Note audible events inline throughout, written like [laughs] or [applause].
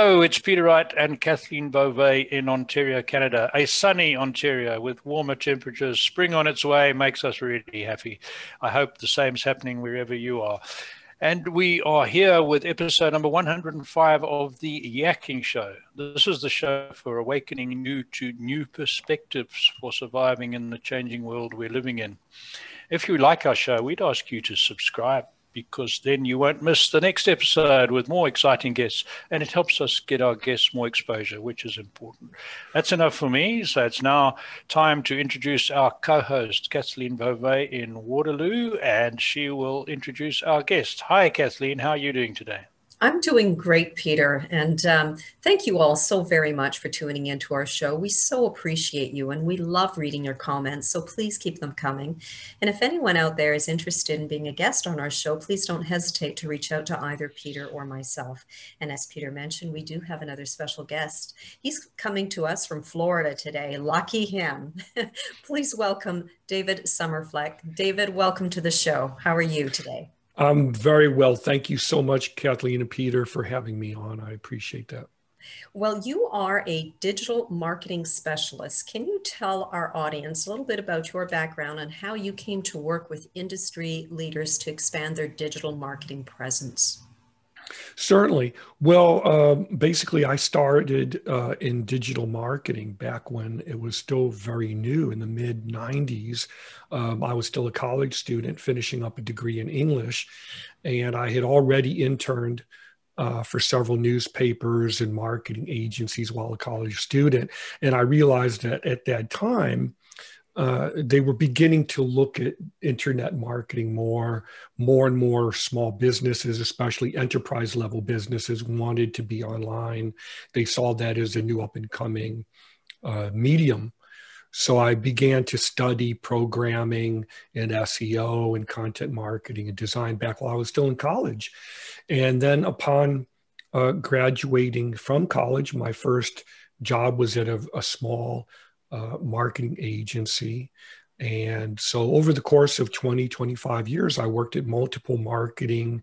Hello, it's Peter Wright and Kathleen Beauvais in Ontario, Canada. A sunny Ontario with warmer temperatures. Spring on its way makes us really happy. I hope the same's happening wherever you are. And we are here with episode number 105 of the Yakking Show. This is the show for awakening new to new perspectives for surviving in the changing world we're living in. If you like our show, we'd ask you to subscribe because then you won't miss the next episode with more exciting guests. And it helps us get our guests more exposure, which is important. That's enough for me. So it's now time to introduce our co host, Kathleen Beauvais in Waterloo, and she will introduce our guest. Hi, Kathleen. How are you doing today? I'm doing great, Peter. And um, thank you all so very much for tuning into our show. We so appreciate you and we love reading your comments. So please keep them coming. And if anyone out there is interested in being a guest on our show, please don't hesitate to reach out to either Peter or myself. And as Peter mentioned, we do have another special guest. He's coming to us from Florida today. Lucky him. [laughs] please welcome David Somerfleck. David, welcome to the show. How are you today? I'm very well. Thank you so much, Kathleen and Peter, for having me on. I appreciate that. Well, you are a digital marketing specialist. Can you tell our audience a little bit about your background and how you came to work with industry leaders to expand their digital marketing presence? Certainly. Well, uh, basically, I started uh, in digital marketing back when it was still very new in the mid 90s. Um, I was still a college student finishing up a degree in English, and I had already interned. Uh, for several newspapers and marketing agencies while a college student. And I realized that at that time, uh, they were beginning to look at internet marketing more. More and more small businesses, especially enterprise level businesses, wanted to be online. They saw that as a new up and coming uh, medium. So I began to study programming and SEO and content marketing and design back while I was still in college. And then upon uh, graduating from college, my first job was at a, a small uh, marketing agency. And so over the course of 20, 25 years, I worked at multiple marketing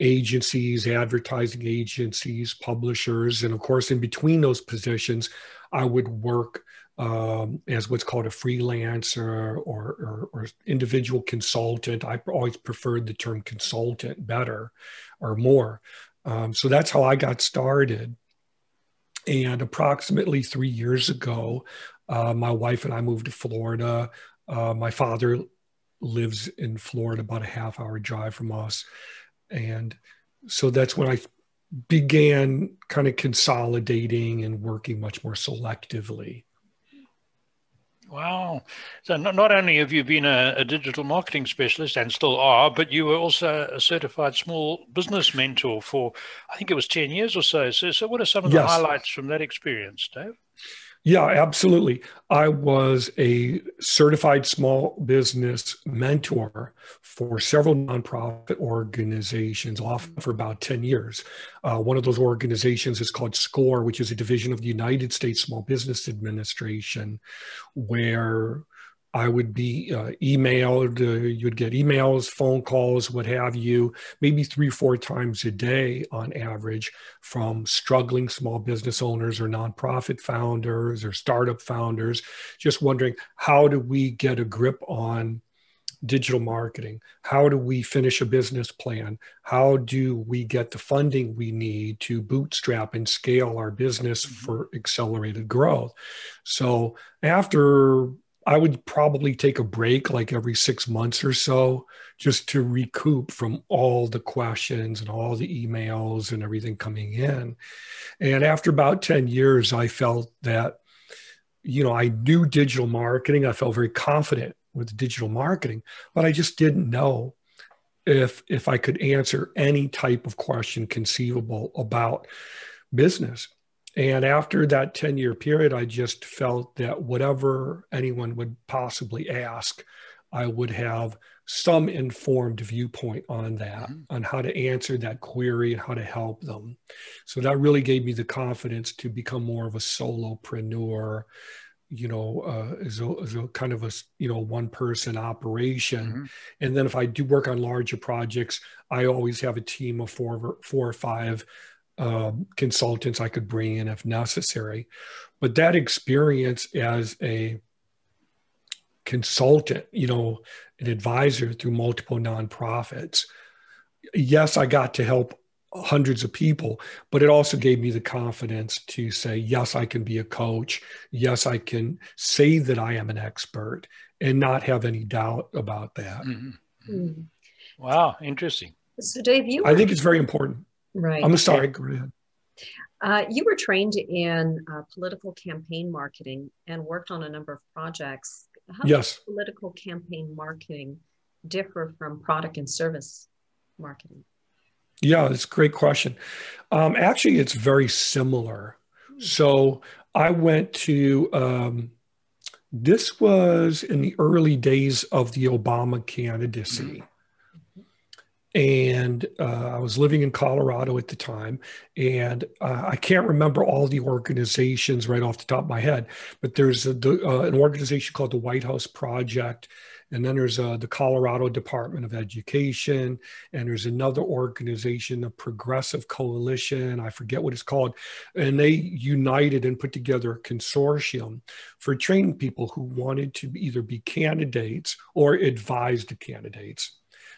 agencies, advertising agencies, publishers. And of course, in between those positions, I would work um, as what's called a freelancer or, or, or, individual consultant. I always preferred the term consultant better or more. Um, so that's how I got started. And approximately three years ago, uh, my wife and I moved to Florida. Uh, my father lives in Florida, about a half hour drive from us. And so that's when I began kind of consolidating and working much more selectively. Wow. So not, not only have you been a, a, digital marketing specialist and still are, but you were also a certified small business mentor for, I think it was 10 years or so. So, so what are some of the yes. highlights from that experience, Dave? Yeah, absolutely. I was a certified small business mentor for several nonprofit organizations, often for about 10 years. Uh, one of those organizations is called SCORE, which is a division of the United States Small Business Administration, where I would be uh, emailed, uh, you'd get emails, phone calls, what have you, maybe three, four times a day on average from struggling small business owners or nonprofit founders or startup founders, just wondering how do we get a grip on digital marketing? How do we finish a business plan? How do we get the funding we need to bootstrap and scale our business mm-hmm. for accelerated growth? So after I would probably take a break like every six months or so just to recoup from all the questions and all the emails and everything coming in. And after about 10 years, I felt that, you know, I knew digital marketing. I felt very confident with digital marketing, but I just didn't know if if I could answer any type of question conceivable about business. And after that 10 year period, I just felt that whatever anyone would possibly ask, I would have some informed viewpoint on that, mm-hmm. on how to answer that query and how to help them. So that really gave me the confidence to become more of a solopreneur, you know, uh, as, a, as a kind of a, you know, one person operation. Mm-hmm. And then if I do work on larger projects, I always have a team of four, four or five um, consultants I could bring in if necessary. But that experience as a consultant, you know, an advisor through multiple nonprofits, yes, I got to help hundreds of people, but it also gave me the confidence to say, yes, I can be a coach. Yes, I can say that I am an expert and not have any doubt about that. Mm-hmm. Mm-hmm. Wow, interesting. So, Dave, you. I think it's very important. Right. I'm sorry. Go ahead. Uh, you were trained in uh, political campaign marketing and worked on a number of projects. How yes. does political campaign marketing differ from product and service marketing? Yeah, it's a great question. Um, actually, it's very similar. Hmm. So I went to, um, this was in the early days of the Obama candidacy. And uh, I was living in Colorado at the time. And uh, I can't remember all the organizations right off the top of my head, but there's a, uh, an organization called the White House Project and then there's uh, the Colorado Department of Education, and there's another organization, the Progressive Coalition, I forget what it's called. And they united and put together a consortium for training people who wanted to either be candidates or advise the candidates.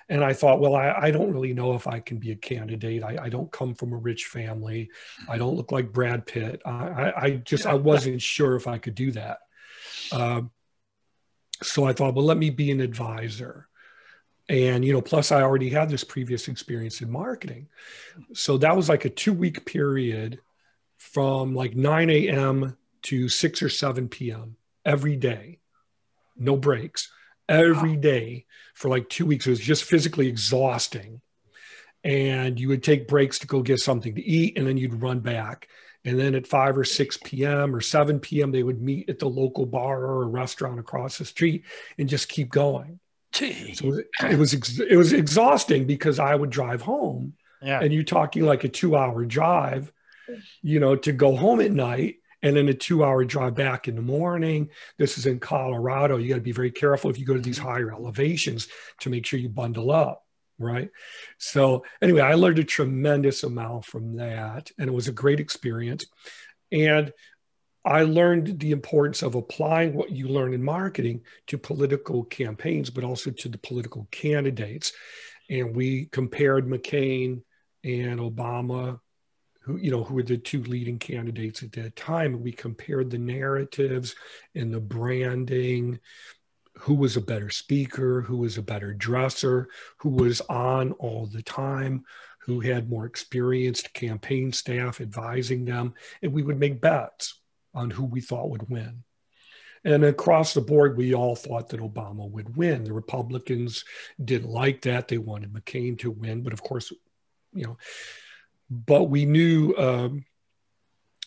And I thought, well, I, I, don't really know if I can be a candidate. I, I, don't come from a rich family. I don't look like Brad Pitt. I, I just, I wasn't sure if I could do that. Um, so I thought, well, let me be an advisor. And, you know, plus I already had this previous experience in marketing. So that was like a two week period from like 9 a.m. to 6 or 7 p.m. every day, no breaks, every day for like two weeks. It was just physically exhausting. And you would take breaks to go get something to eat and then you'd run back and then at 5 or 6 p.m. or 7 p.m., they would meet at the local bar or a restaurant across the street and just keep going. Gee. So it was it was exhausting because I would drive home, yeah. and you're talking like a two hour drive, you know, to go home at night, and then a two hour drive back in the morning. This is in Colorado. You got to be very careful if you go to these mm-hmm. higher elevations to make sure you bundle up right? So anyway, I learned a tremendous amount from that, and it was a great experience. And I learned the importance of applying what you learn in marketing to political campaigns, but also to the political candidates. And we compared McCain and Obama, who you know who were the two leading candidates at that time. We compared the narratives and the branding who was a better speaker, who was a better dresser, who was on all the time, who had more experienced campaign staff advising them. And we would make bets on who we thought would win. And across the board, we all thought that Obama would win. The Republicans didn't like that. They wanted McCain to win. But of course, you know, but we knew um,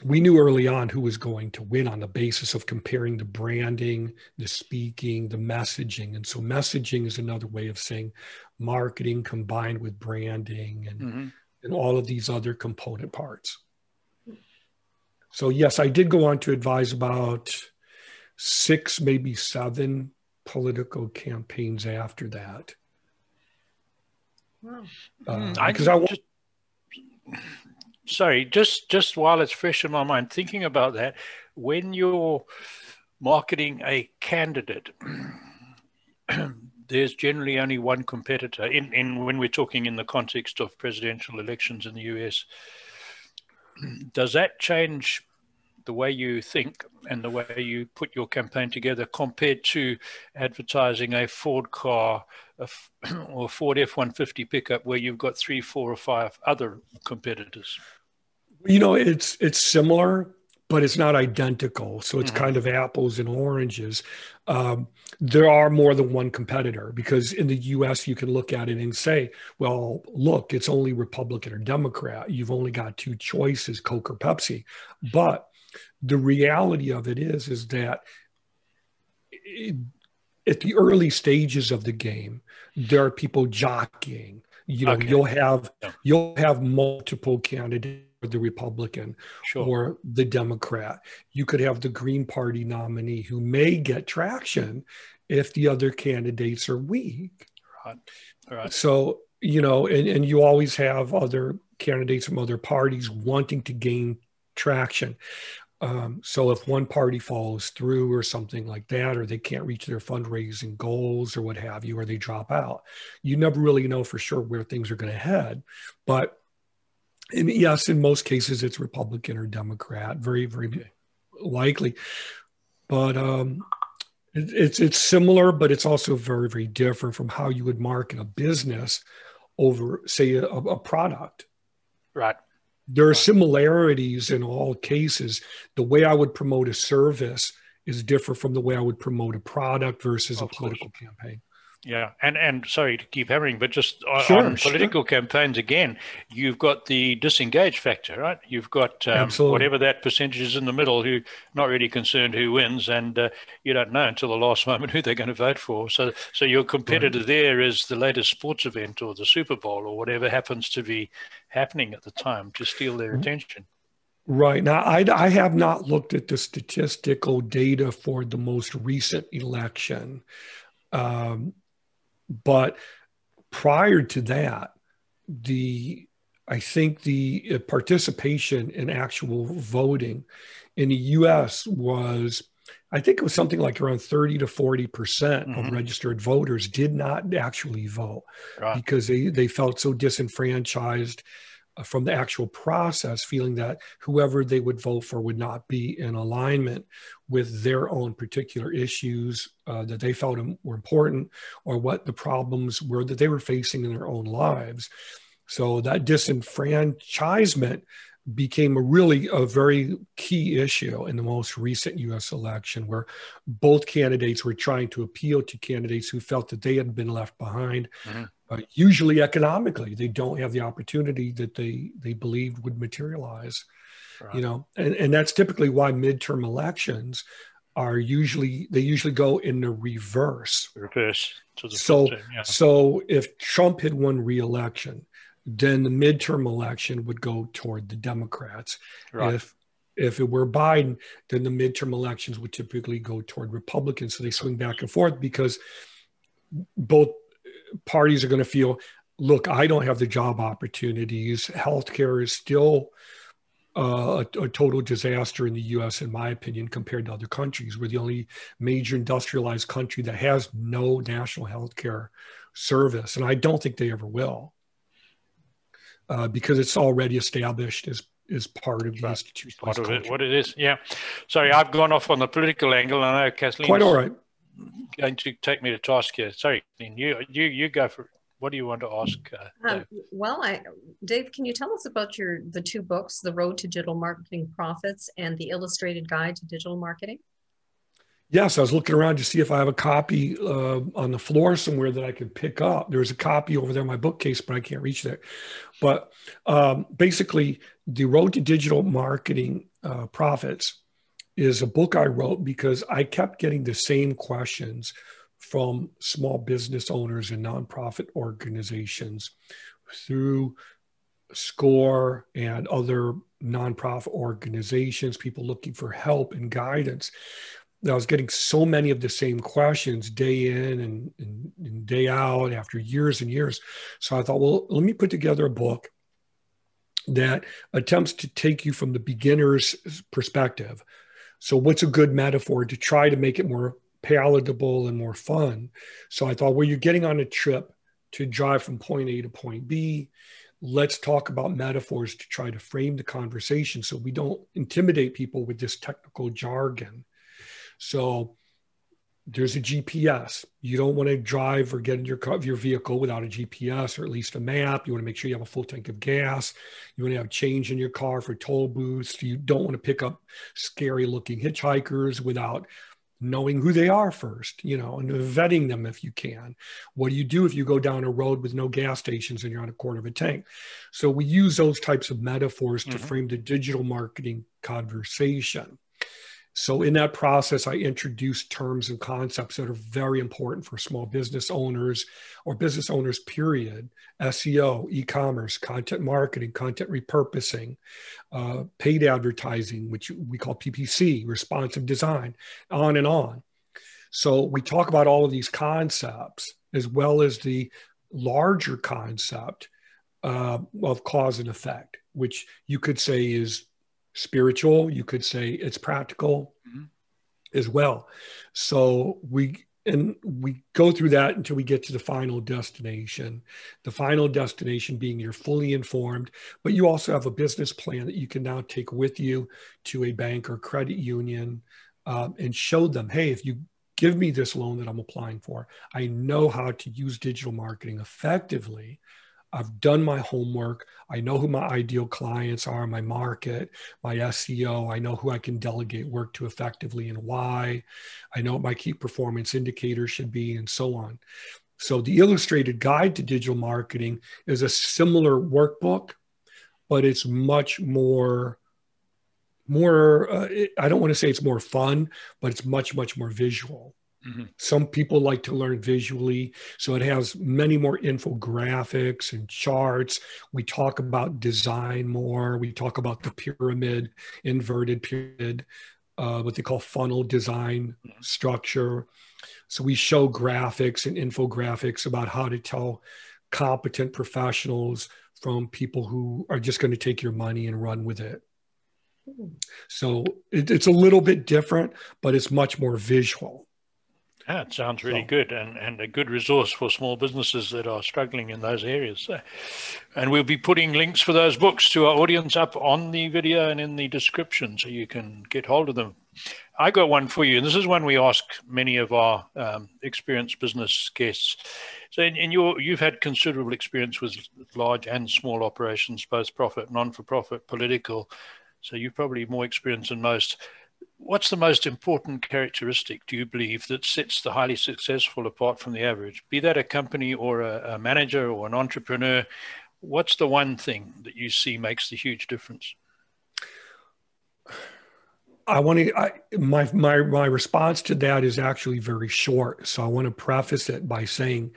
we knew early on who was going to win on the basis of comparing the branding, the speaking, the messaging. And so messaging is another way of saying marketing combined with branding and, mm-hmm. and all of these other component parts. So yes, I did go on to advise about six, maybe seven political campaigns after that. Wow. Uh, because I, I just sorry, just just while it's fresh in my mind, thinking about that, when you're marketing a candidate, [clears throat] there's generally only one competitor. In in when we're talking in the context of presidential elections in the US, [clears throat] does that change the way you think and the way you put your campaign together compared to advertising a Ford car a, [clears throat] or Ford F-150 pickup where you've got three, four or five other competitors? You know, it's it's similar, but it's not identical. So it's mm-hmm. kind of apples and oranges. Um, there are more than one competitor because in the U.S. you can look at it and say, "Well, look, it's only Republican or Democrat. You've only got two choices, Coke or Pepsi." But the reality of it is, is that it, at the early stages of the game, there are people jockeying. You know, okay. you'll have yeah. you'll have multiple candidates the Republican sure. or the Democrat. You could have the Green Party nominee who may get traction if the other candidates are weak. Right. Right. So, you know, and, and you always have other candidates from other parties wanting to gain traction. Um, so if one party falls through or something like that, or they can't reach their fundraising goals or what have you, or they drop out, you never really know for sure where things are going to head. But in, yes, in most cases, it's Republican or Democrat, very, very likely. But um, it, it's it's similar, but it's also very, very different from how you would market a business over, say, a, a product. Right there are similarities in all cases. The way I would promote a service is different from the way I would promote a product versus a political course. campaign. Yeah, and and sorry to keep hammering, but just sure, on political sure. campaigns again, you've got the disengaged factor, right? You've got um, whatever that percentage is in the middle, who not really concerned who wins, and uh, you don't know until the last [laughs] moment who they're going to vote for. So, so your competitor right. there is the latest sports event or the Super Bowl or whatever happens to be happening at the time to steal their mm-hmm. attention. Right. Now, I, I have not looked at the statistical data for the most recent election. Um, but prior to that, the I think the uh, participation in actual voting in the U.S. was, I think it was something like around 30 to 40 percent mm-hmm. of registered voters did not actually vote right. because they, they felt so disenfranchised from the actual process, feeling that whoever they would vote for would not be in alignment with their own particular issues uh, that they felt were important or what the problems were that they were facing in their own lives. So that disenfranchisement became a really a very key issue in the most recent US election where both candidates were trying to appeal to candidates who felt that they had been left behind mm-hmm uh, usually economically they don't have the opportunity that they they believed would materialize right. you know and, and that's typically why midterm elections are usually they usually go in the reverse reverse so yeah. so if trump had won re-election then the midterm election would go toward the democrats right. if if it were biden then the midterm elections would typically go toward republicans so they swing back and forth because both parties are going to feel, look, I don't have the job opportunities. Healthcare is still uh, a, a, total disaster in the U.S., in my opinion, compared to other countries. We're the only major industrialized country that has no national healthcare service, and I don't think they ever will, uh, because it's already established as as part of the institution. Part of it, what it is, yeah. Sorry, I've gone off on the political angle. I know Kathleen. Quite all right going to take me to task here. Sorry, you you you go for. What do you want to ask? Uh, um, well, I, Dave, can you tell us about your the two books, "The Road to Digital Marketing Profits" and "The Illustrated Guide to Digital Marketing"? Yes, I was looking around to see if I have a copy uh, on the floor somewhere that I could pick up. There's a copy over there in my bookcase, but I can't reach that. But um, basically, the Road to Digital Marketing uh, Profits is a book I wrote because I kept getting the same questions from small business owners and nonprofit organizations through SCORE and other nonprofit organizations, people looking for help and guidance. I was getting so many of the same questions day in and, and, and, day out after years and years. So I thought, well, let me put together a book that attempts to take you from the beginner's perspective so, what's a good metaphor to try to make it more palatable and more fun? So, I thought, well, you're getting on a trip to drive from point A to point B. Let's talk about metaphors to try to frame the conversation so we don't intimidate people with this technical jargon. So, there's a GPS. You don't want to drive or get in your car, your vehicle without a GPS or at least a map. You want to make sure you have a full tank of gas. You want to have change in your car for toll booths. You don't want to pick up scary looking hitchhikers without knowing who they are first, you know, and vetting them if you can. What do you do if you go down a road with no gas stations and you're on a quarter of a tank? So we use those types of metaphors mm-hmm. to frame the digital marketing conversation. So, in that process, I introduced terms and concepts that are very important for small business owners or business owners, period. SEO, e commerce, content marketing, content repurposing, uh, paid advertising, which we call PPC, responsive design, on and on. So, we talk about all of these concepts as well as the larger concept uh, of cause and effect, which you could say is spiritual. You could say it's practical mm-hmm. as well. So we and we go through that until we get to the final destination the final destination being you're fully informed but you also have a business plan that you can now take with you to a bank or credit union um, and show them hey if you give me this loan that i'm applying for i know how to use digital marketing effectively I've done my homework. I know who my ideal clients are, my market, my SEO. I know who I can delegate work to effectively and why. I know what my key performance indicators should be, and so on. So, the Illustrated Guide to Digital Marketing is a similar workbook, but it's much more more uh, i don't want to say it's more fun but it's much much more visual Mm-hmm. Some people like to learn visually, so it has many more infographics and charts. We talk about design more. We talk about the pyramid, inverted pyramid, uh, what they call funnel design mm-hmm. structure. So we show graphics and infographics about how to tell competent professionals from people who are just going to take your money and run with it. Hmm. So it, it's a little bit different, but it's much more visual. That sounds really so, good and, and a good resource for small businesses that are struggling in those areas. And we'll be putting links for those books to our audience up on the video and in the description so you can get hold of them. I got one for you, and this is one we ask many of our um, experienced business guests. So, in, in, your, you've had considerable experience with large and small operations, both profit, non-for-profit, political. So, you've probably more experience than most what's the most important characteristic do you believe that sets the highly successful apart from the average? Be that a company or a, a, manager or an entrepreneur what's the one thing that you see makes the huge difference? I want to I, my my my response to that is actually very short. So i want to preface it by saying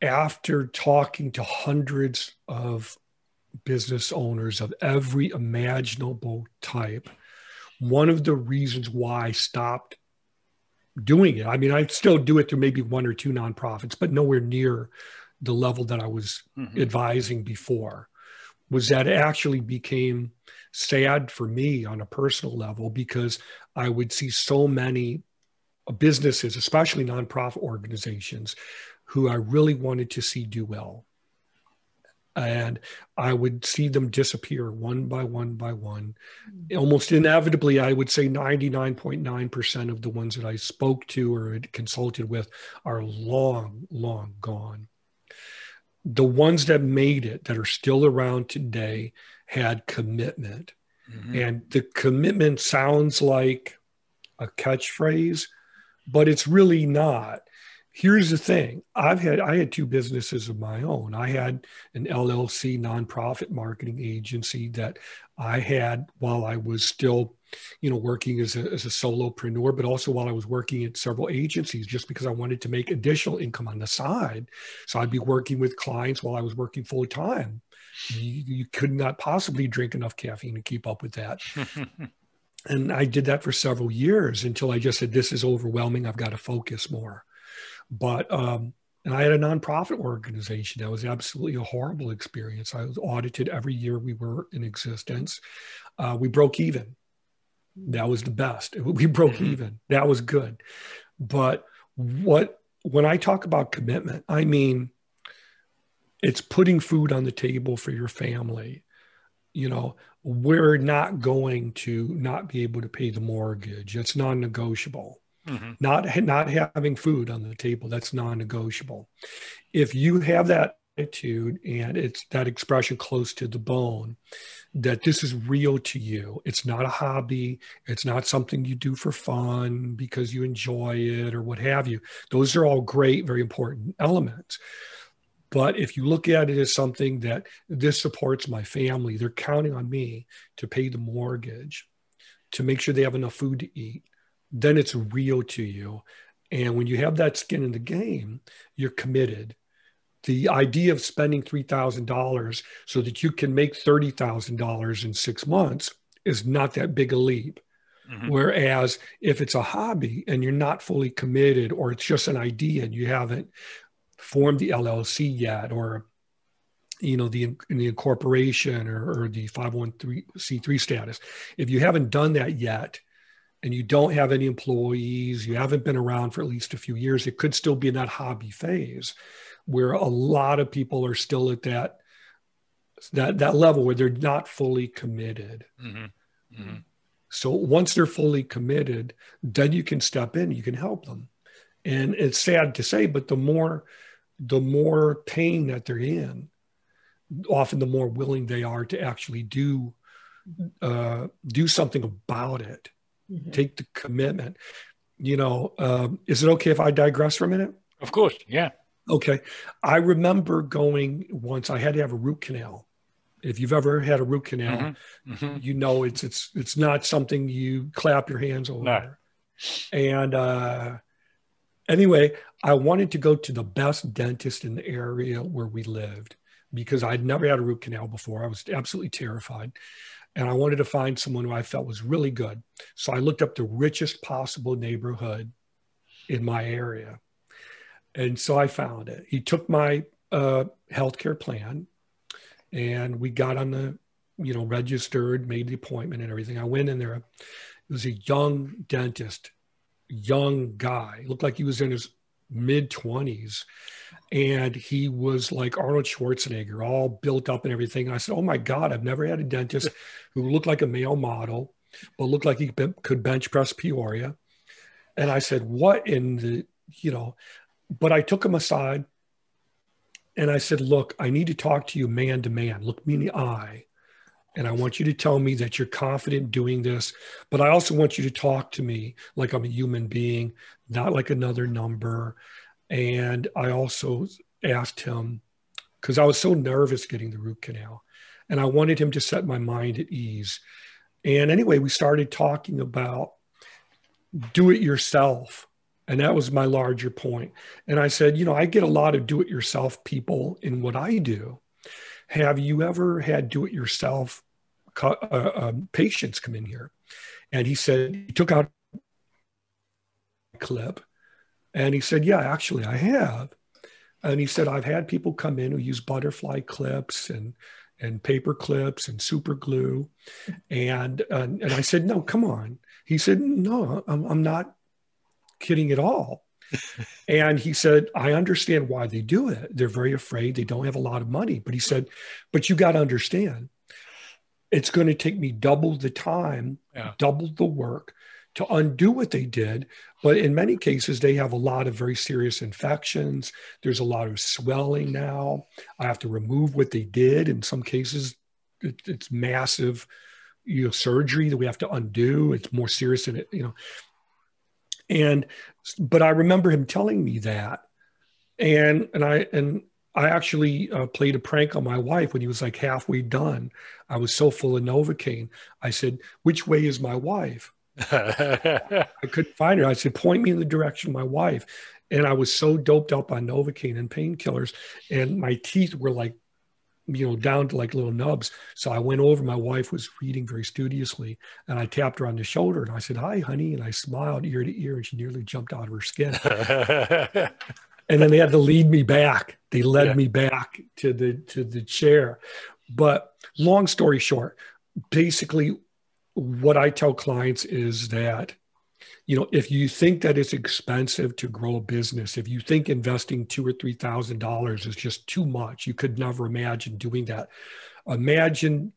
after talking to hundreds of business owners of every imaginable type one of the reasons why I stopped doing it. I mean, I still do it through maybe one or two nonprofits, but nowhere near the level that I was mm-hmm. advising before. Was that it actually became sad for me on a personal level because I would see so many businesses, especially nonprofit organizations, who I really wanted to see do well and I would see them disappear one by one by one. Mm-hmm. Almost inevitably, I would say 99.9% of the ones that I spoke to or consulted with are long, long gone. The ones that made it, that are still around today, had commitment. Mm-hmm. And the commitment sounds like a catchphrase, but it's really not here's the thing. I've had i had two businesses of my own. I had an llc nonprofit marketing agency that i had while i was still you know working as a, as a solopreneur but also while i was working at several agencies just because i wanted to make additional income on the side. So i'd be working with clients while i was working full time you, you could not possibly drink enough caffeine to keep up with that. [laughs] And i did that for several years until i just said this is overwhelming. I've got to focus more but um, and I had a nonprofit organization. That was absolutely a horrible experience. I was audited every year we were in existence. Uh, we broke even. That was the best. [laughs] We broke mm-hmm. even. That was good. But what when I talk about commitment, I mean it's putting food on the table for your family. You know, we're not going to not be able to pay the mortgage. It's non-negotiable Mm-hmm. Not not having food on the table that's non-negotiable. If you have that attitude and it's that expression close to the bone, that this is real to you. It's not a hobby. It's not something you do for fun because you enjoy it or what have you. Those are all great, very important elements. But if you look at it as something that this supports my family, they're counting on me to pay the mortgage, to make sure they have enough food to eat, then it's real to you. And when you have that skin in the game, you're committed. The idea of spending $3,000 so that you can make $30,000 in six months is not that big a leap. Mm-hmm. Whereas if it's a hobby and you're not fully committed, or it's just an idea and you haven't formed the LLC yet, or you know the in the incorporation or, or the 501c3 status if you haven't done that yet and you don't have any employees you haven't been around for at least a few years it could still be in that hobby phase where a lot of people are still at that that that level where they're not fully committed mm-hmm. Mm-hmm. so once they're fully committed then you can step in you can help them and it's sad to say but the more the more pain that they're in often the more willing they are to actually do uh, do something about it mm-hmm. take the commitment you know um, is it okay if i digress for a minute of course yeah okay i remember going once i had to have a root canal if you've ever had a root canal mm-hmm. Mm-hmm. you know it's it's it's not something you clap your hands over no. and uh anyway i wanted to go to the best dentist in the area where we lived because I'd never had a root canal before. I was absolutely terrified. And I wanted to find someone who I felt was really good. So I looked up the richest possible neighborhood in my area. And so I found it. He took my uh, healthcare plan and we got on the, you know, registered, made the appointment and everything. I went in there. It was a young dentist, young guy. Looked like he was in his mid 20s and he was like Arnold Schwarzenegger, all built up and everything. I said, "Oh my God, I've never had a dentist [laughs] who looked like a male model, but looked like he could bench press Peoria." And I said, "What in the you know?" But I took him aside, and I said, "Look, I need to talk to you man to man. Look me in the eye." And I want you to tell me that you're confident doing this, but I also want you to talk to me like I'm a human being, not like another number and I also asked him, because I was so nervous getting the root canal, and I wanted him to set my mind at ease. And anyway, we started talking about do it yourself. And that was my larger point. And I said, you know, I get a lot of do it yourself people in what I do. Have you ever had do it yourself uh, um, patients come in here? And he said, he took out a clip and he said, Yeah, actually, I have. And he said, I've had people come in who use butterfly clips and and paper clips and super glue. And, and, and I said, no, come on. He said, no, I'm, I'm not kidding at all. And he said, I understand why they do it. They're very afraid. They don't have a lot of money. But he said, but you got to understand, it's going to take me double the time, yeah. double the work to undo what they did. But in many cases, they have a lot of very serious infections. There's a lot of swelling now. I have to remove what they did. In some cases, it, it's massive you know, surgery that we have to undo. It's more serious than it, you know. And but I remember him telling me that, and and I and I actually uh, played a prank on my wife when he was like halfway done. I was so full of Novocaine. I said, "Which way is my wife?" [laughs] I couldn't find her. I said, point me in the direction of my wife. And I was so doped up on Novocaine and painkillers, and my teeth were like, you know, down to like little nubs. So I went over. My wife was reading very studiously, and I tapped her on the shoulder and I said, "Hi, honey," and I smiled ear to ear, and she nearly jumped out of her skin. [laughs] and then they had to lead me back. They led yeah. me back to the to the chair. But long story short, basically what I tell clients is that, you know, if you think that it's expensive to grow a business, if you think investing two or three thousand dollars is just too much, you could never imagine doing that. Imagine,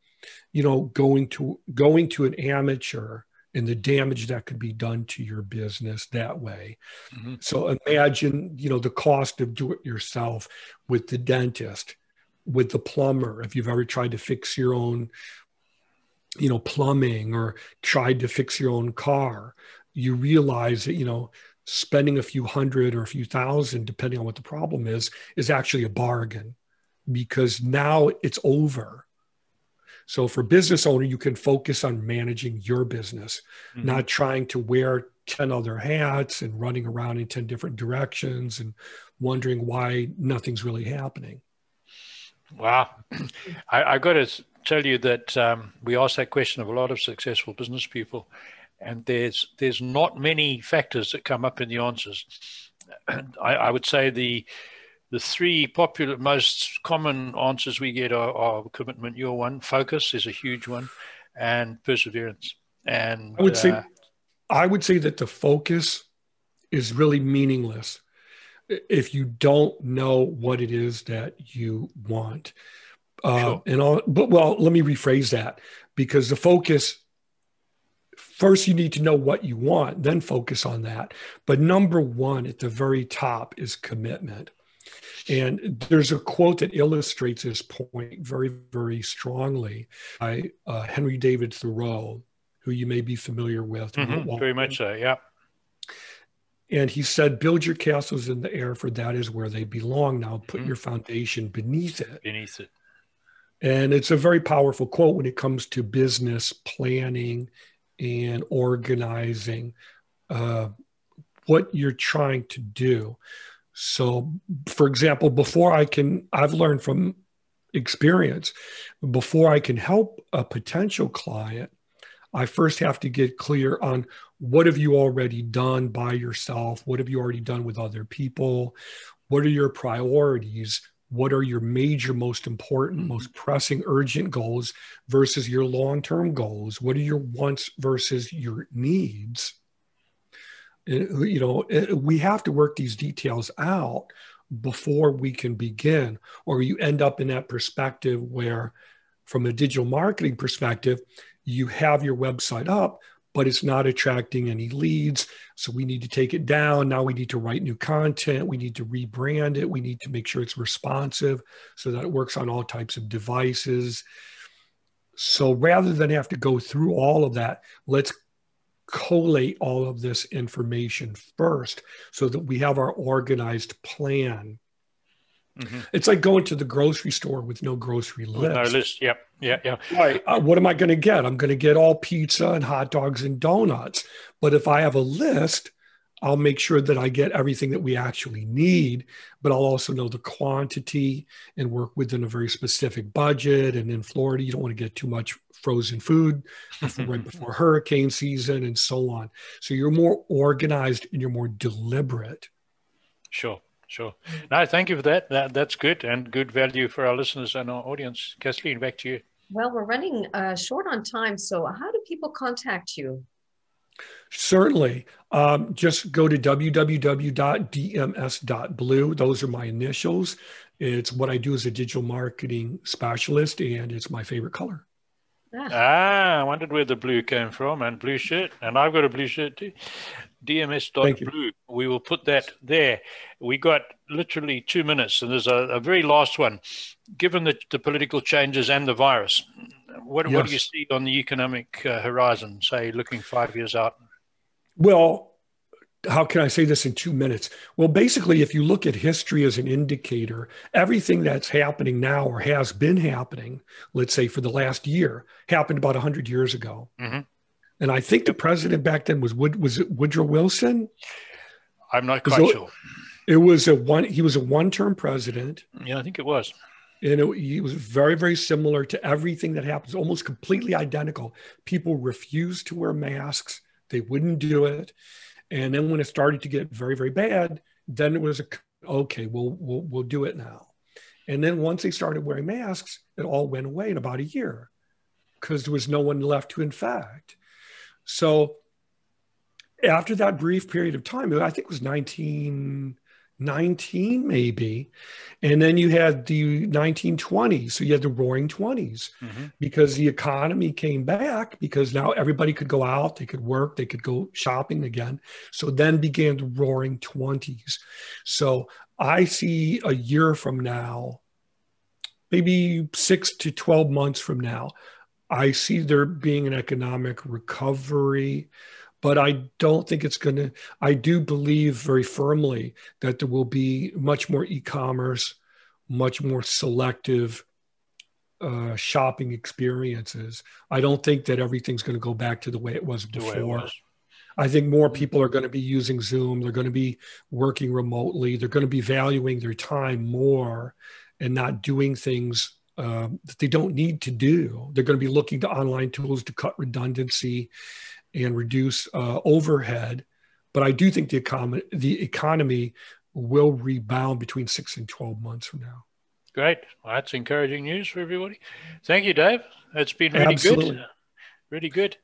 you know, going to going to an amateur and the damage that could be done to your business that way. Mm-hmm. So imagine, you know, the cost of do it yourself with the dentist, with the plumber, if you've ever tried to fix your own you know plumbing or tried to fix your own car you realize that you know spending a few hundred or a few thousand depending on what the problem is is actually a bargain because now it's over. So for business owner you can focus on managing your business mm-hmm. not trying to wear 10 other hats and running around in 10 different directions and wondering why nothing's really happening. Wow. I, I got to tell you that um, we ask that question of a lot of successful business people, and there's there's not many factors that come up in the answers. [clears throat] I, I would say the the three popular, most common answers we get are, are commitment. Your one, focus is a huge one, and perseverance. And I would uh, say, I would say that the focus is really meaningless if you don't know what it is that you want. Uh, sure. And all, but well, let me rephrase that because the focus first you need to know what you want, then focus on that. But number one at the very top is commitment. And there's a quote that illustrates this point very, very strongly by uh, Henry David Thoreau, who you may be familiar with. Mm-hmm, very much so, yeah. And he said, Build your castles in the air, for that is where they belong. Now put mm-hmm. your foundation beneath it. Beneath it. And it's a very powerful quote when it comes to business planning and organizing uh, what you're trying to do. So, for example, before I can, I've learned from experience, before I can help a potential client, I first have to get clear on what have you already done by yourself? What have you already done with other people? What are your priorities? What are your major, most important, mm-hmm. most pressing, urgent goals versus your long term goals? What are your wants versus your needs? you know we have to work these details out before we can begin or you end up in that perspective where from a digital marketing perspective you have your website up but it's not attracting any leads so we need to take it down now we need to write new content we need to rebrand it we need to make sure it's responsive so that it works on all types of devices so rather than have to go through all of that let's collate all of this information first so that we have our organized plan. Mm-hmm. It's like going to the grocery store with no grocery list. No list. Yep. Yeah. Yeah. Right. Uh, what am I going to get? I'm going to get all pizza and hot dogs and donuts. But if I have a list, I'll make sure that I get everything that we actually need, but I'll also know the quantity and work within a very specific budget. And in Florida, you don't want to get too much frozen food before, [laughs] right before hurricane season and so on. So you're more organized and you're more deliberate. Sure. Sure. No, thank you for that. that. That's good and good value for our listeners and our audience. Kathleen, back to you. Well, we're running uh, short on time. So, how do people contact you? Certainly. Um, just go to www.dms.blue. Those are my initials. It's what I do as a digital marketing specialist, and it's my favorite color. Ah. ah, I wondered where the blue came from, and blue shirt, and I've got a blue shirt too. DMS.blue. We will put that there. We got literally two minutes, and there's a, a very last one. Given the, the political changes and the virus, what, yes. what do you see on the economic uh, horizon, say, looking five years out? Well, how can I say this in two minutes? Well, basically, if you look at history as an indicator, everything that's happening now or has been happening, let's say for the last year, happened about 100 years ago. Mm-hmm. And I think the president back then was Wood, was it Woodrow Wilson? I'm not quite sure. It was a one. He was a one-term president. Yeah, I think it was and it, it, was very very similar to everything that happens almost completely identical people refused to wear masks they wouldn't do it and then when it started to get very very bad then it was a, okay we'll, we'll we'll do it now and then once they started wearing masks it all went away in about a year because there was no one left to infect so after that brief period of time i think it was 19 19 maybe and then you had the 1920s so you had the roaring 20s mm-hmm. because the economy came back because now everybody could go out they could work they could go shopping again. So then began the roaring 20s so i see a year from now maybe 6 to 12 months from now i see there being an economic recovery but I don't think it's going to. I do believe very firmly that there will be much more e commerce, much more selective uh, shopping experiences. I don't think that everything's going to go back to the way it was before. It was. I think more people are going to be using Zoom. They're going to be working remotely. They're going to be valuing their time more and not doing things um, that they don't need to do. They're going to be looking to online tools to cut redundancy and reduce uh, overhead. But I do think the, econ- the economy will rebound between six and 12 months from now. Great. Well, that's encouraging news for everybody. Thank you, Dave. It's been really Absolutely. good. Really good.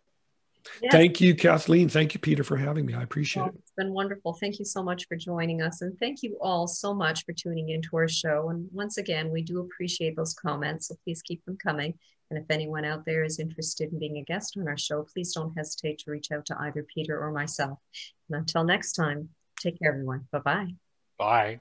Yes. Thank you, Kathleen. Thank you, Peter, for having me. I appreciate Well, it. it's been wonderful. Thank you so much for joining us. And thank you all so much for tuning into our show. And once again, we do appreciate those comments. So please keep them coming. And if anyone out there is interested in being a guest on our show, please don't hesitate to reach out to either Peter or myself. And until next time, take care, everyone. Bye bye. Bye.